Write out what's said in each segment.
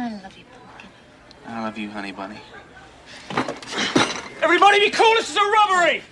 I love you, pumpkin. I love you, honey bunny. Everybody be cool, this is a robbery!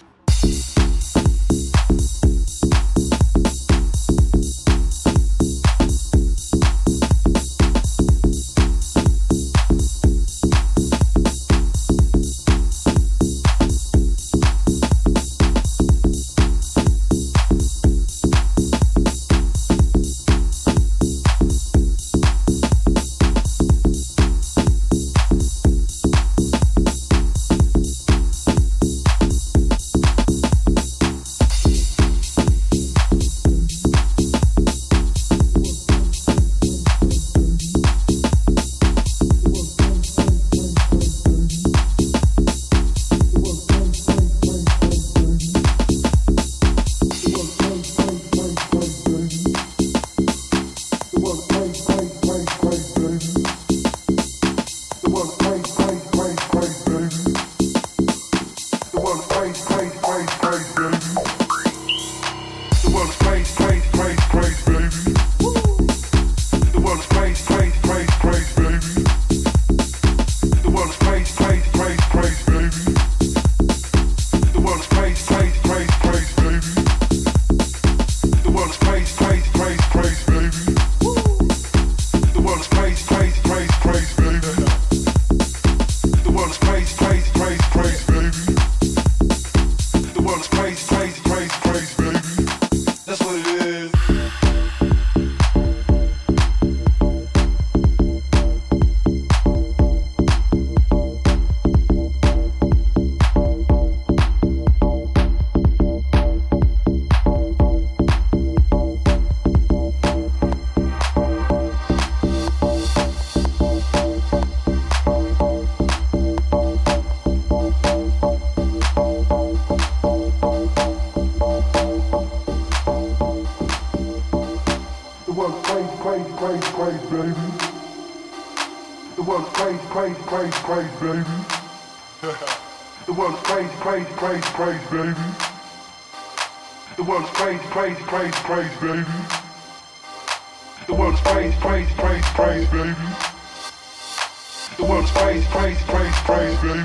crazy, baby. the world's crazy, crazy, crazy, crazy, baby. The world's crazy, crazy, crazy, crazy, baby. The world's crazy, crazy, crazy, crazy, baby. The world's crazy, crazy, crazy, crazy, baby.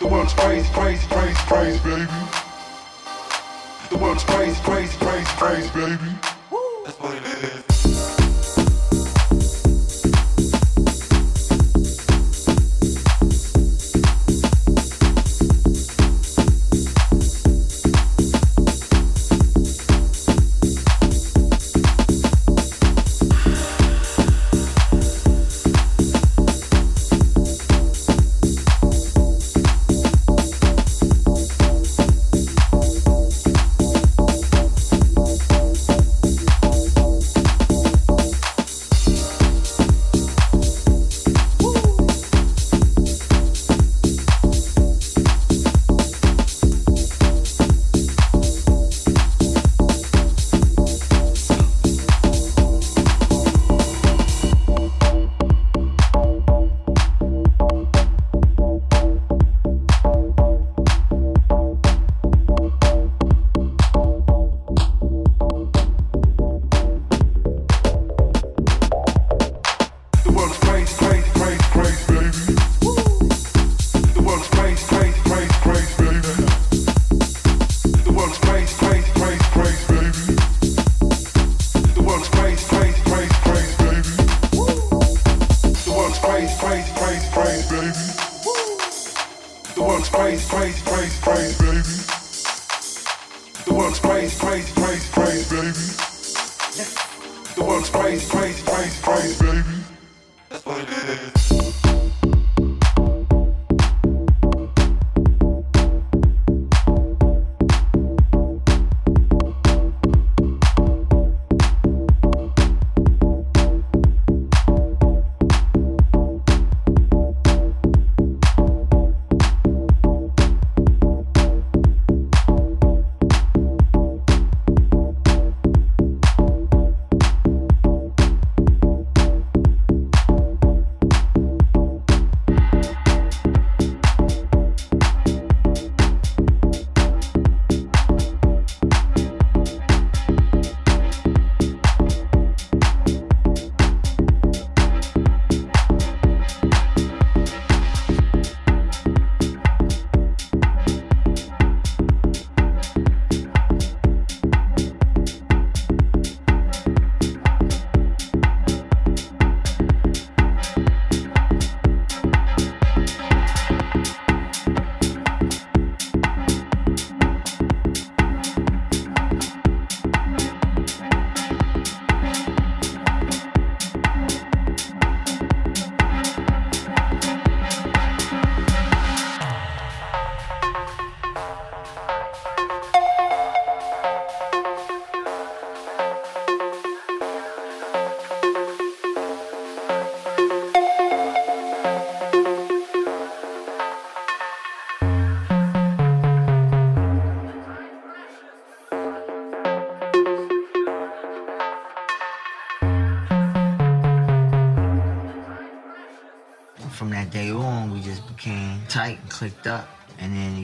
The world's crazy, crazy, crazy, crazy, baby. The world's crazy, crazy, crazy, crazy, baby. That's what it is. Clicked up. And then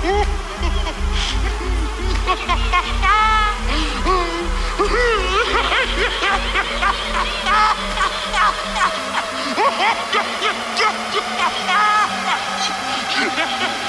Ha ha ha!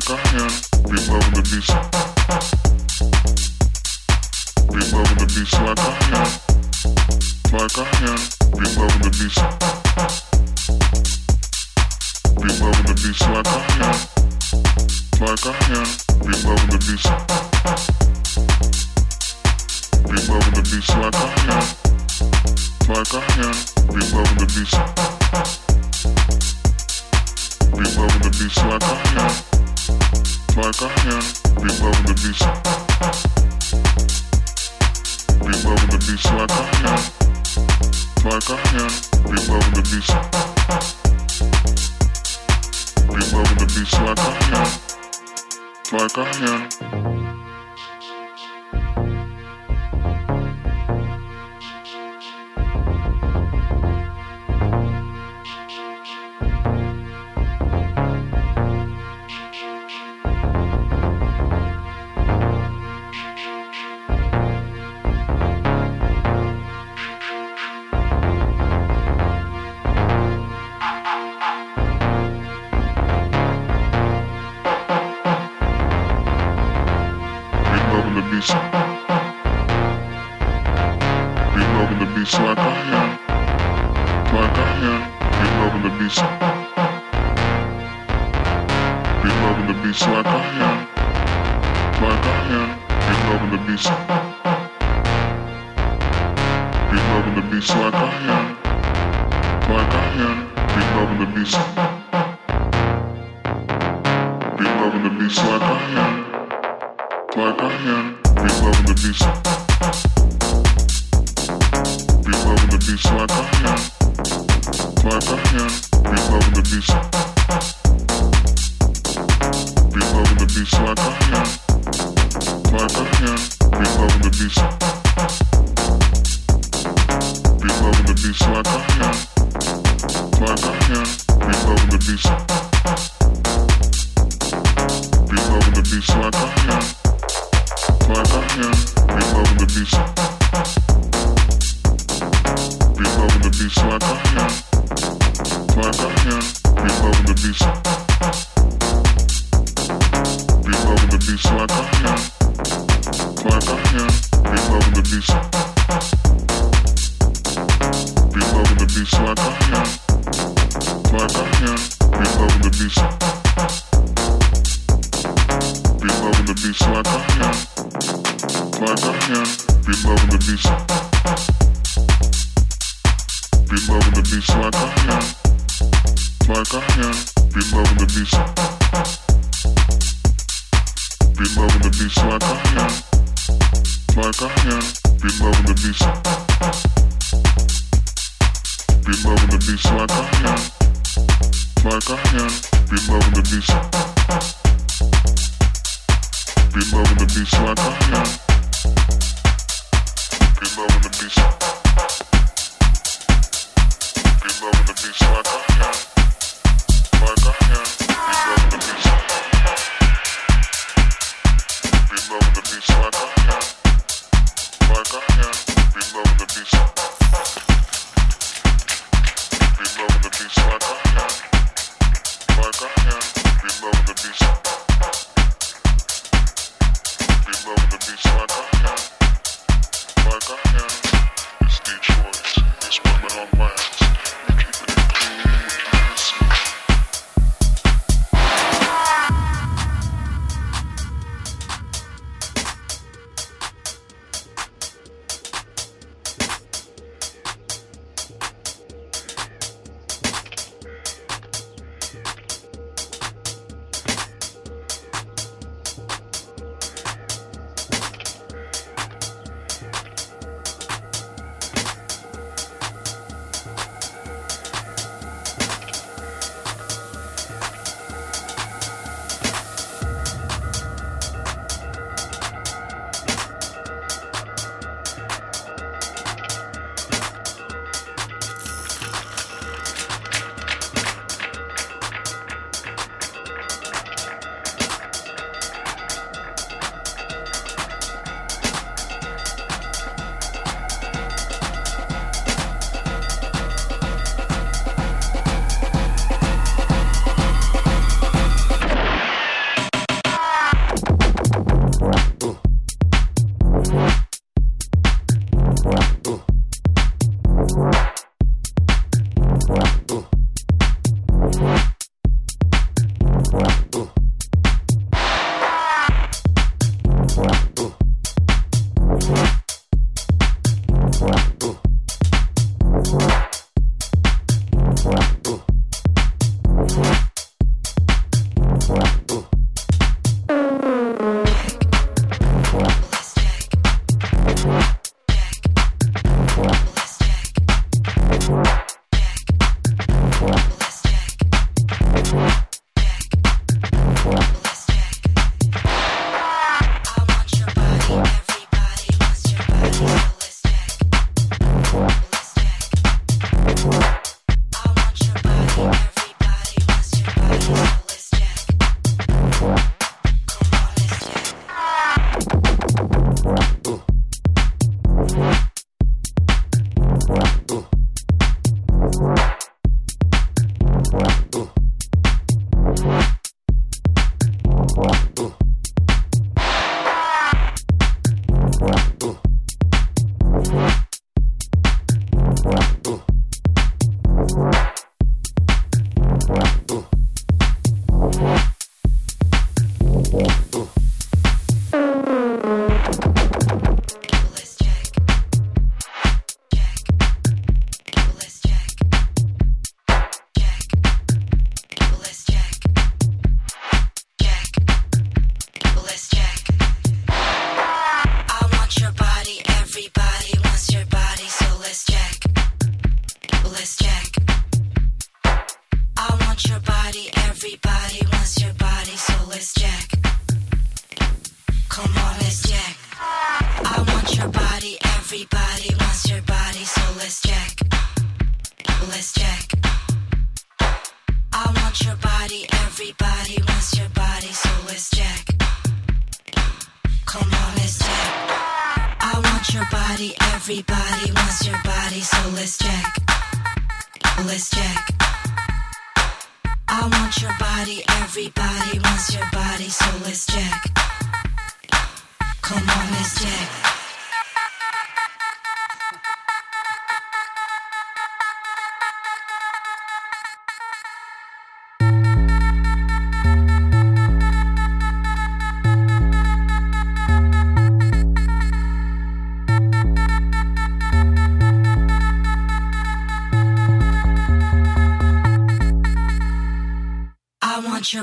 like I am. Been loving the beast. Been loving the beats like I am. Like I am. Been loving the beats. Been loving the beats like I am. Like I am. Been loving the beats. Been loving the beats like I am. Like I am. Been loving the beats. Been loving the beats like I am like I am. Be loving the beast. Be loving the beast like I am. Like I am. Be loving the beast. Be loving the beast like I am. Like I am. the.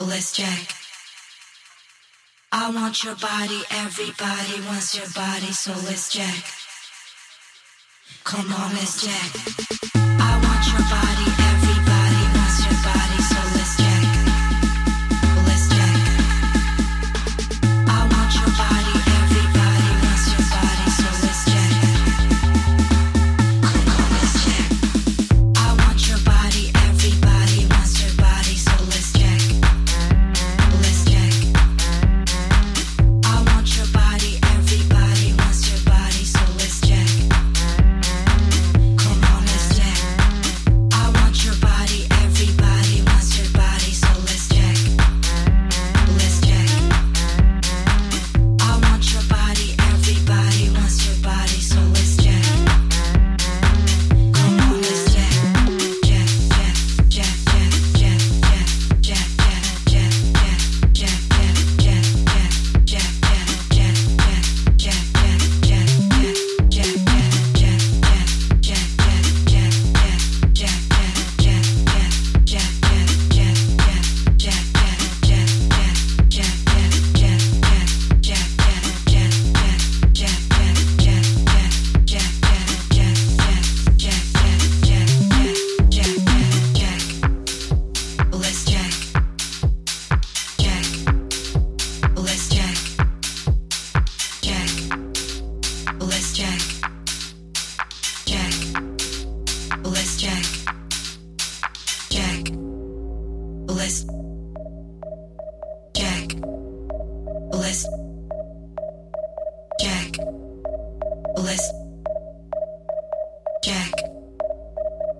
Let's check. I want your body, everybody wants your body, so let's check. Come on, let's check. I want your body.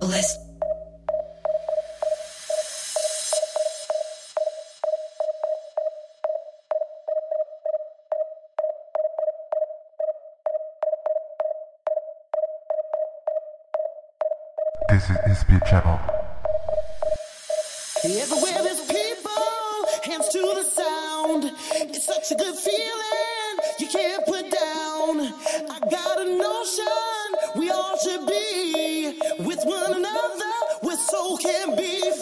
This is Speed Channel. Everywhere there's people, hands to the sound. It's such a good feeling. can be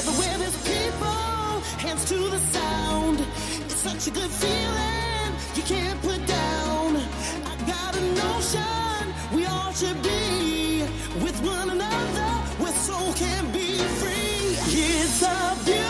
Everywhere there's people, hands to the sound. It's such a good feeling you can't put down. I got a notion we all should be with one another, where soul can be free. It's a beautiful.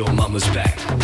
your mama's back.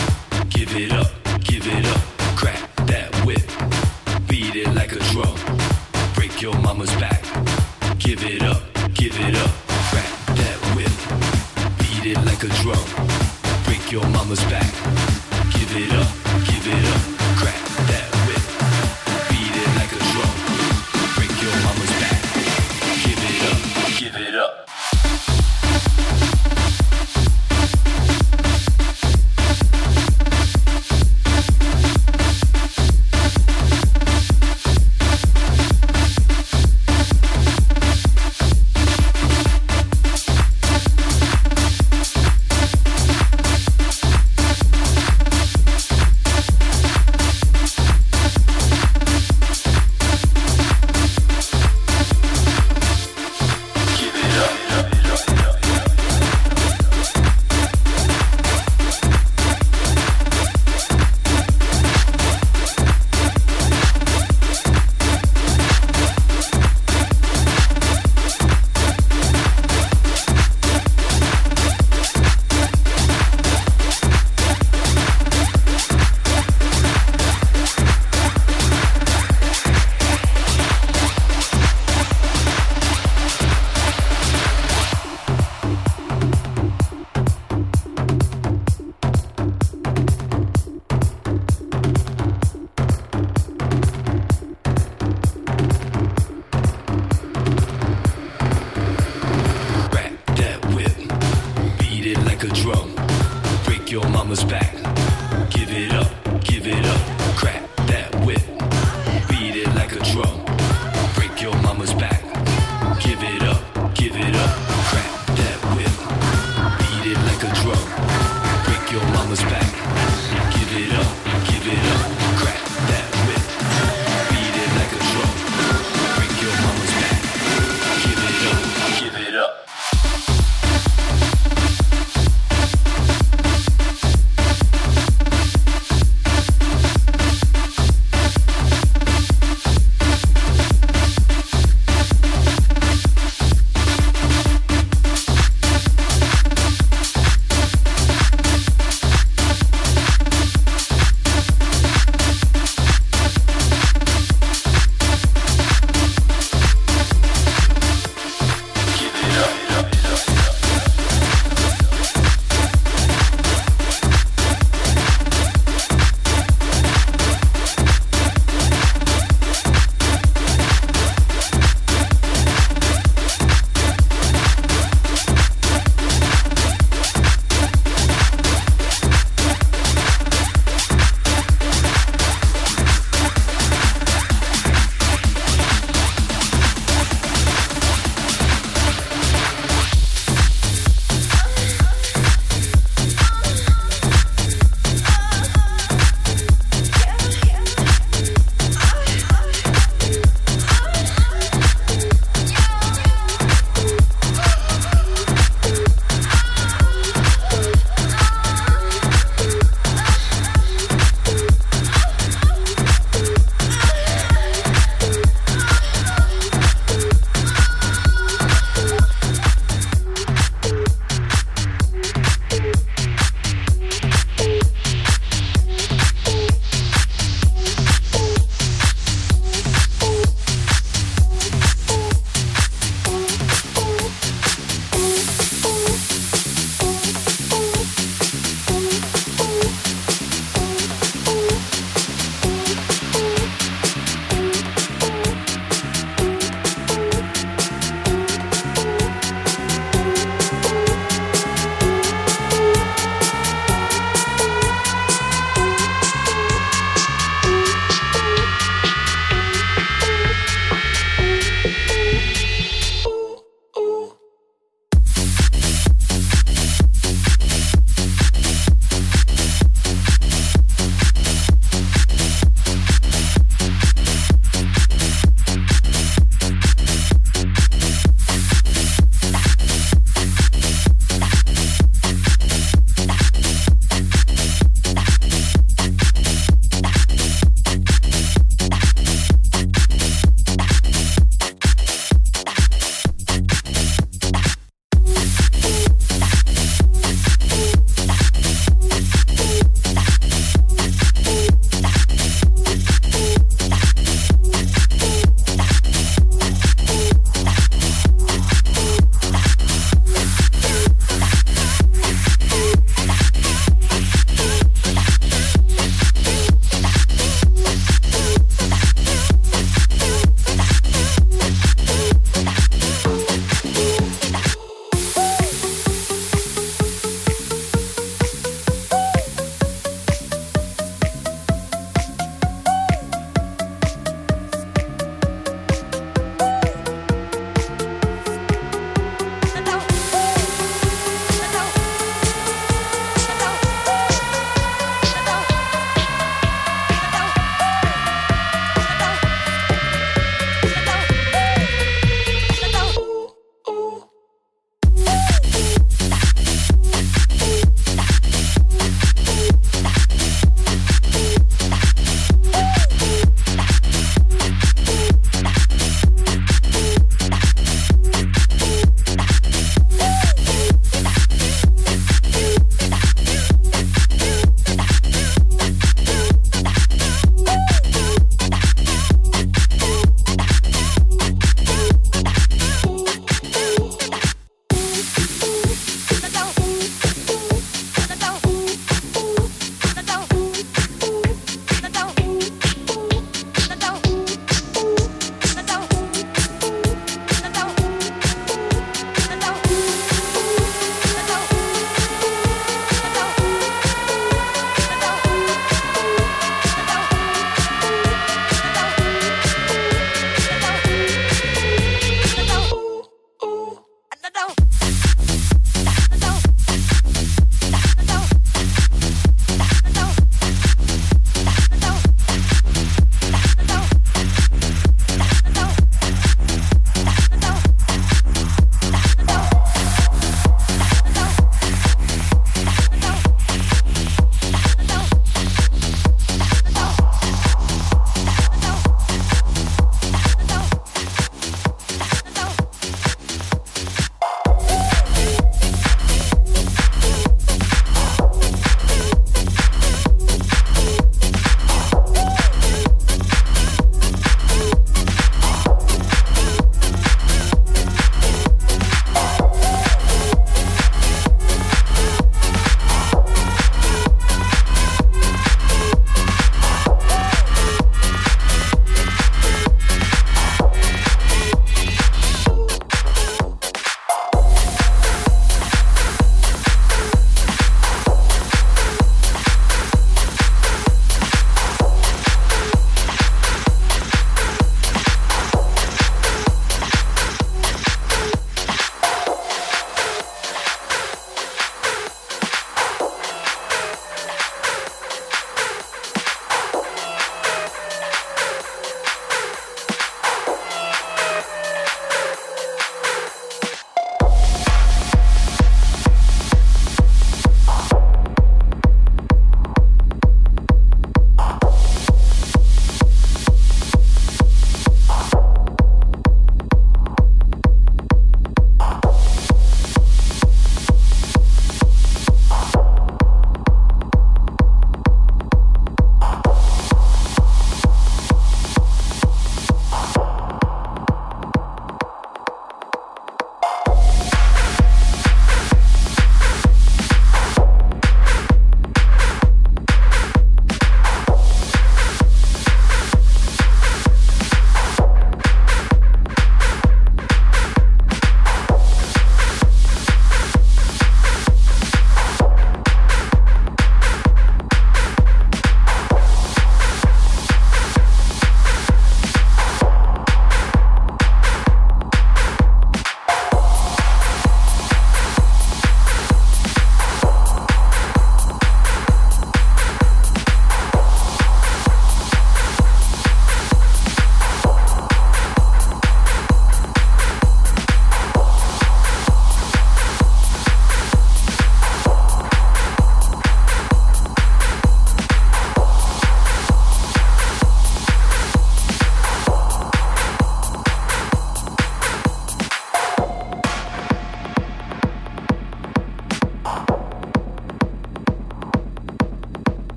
your mama's back. Give it up, give it up, crap.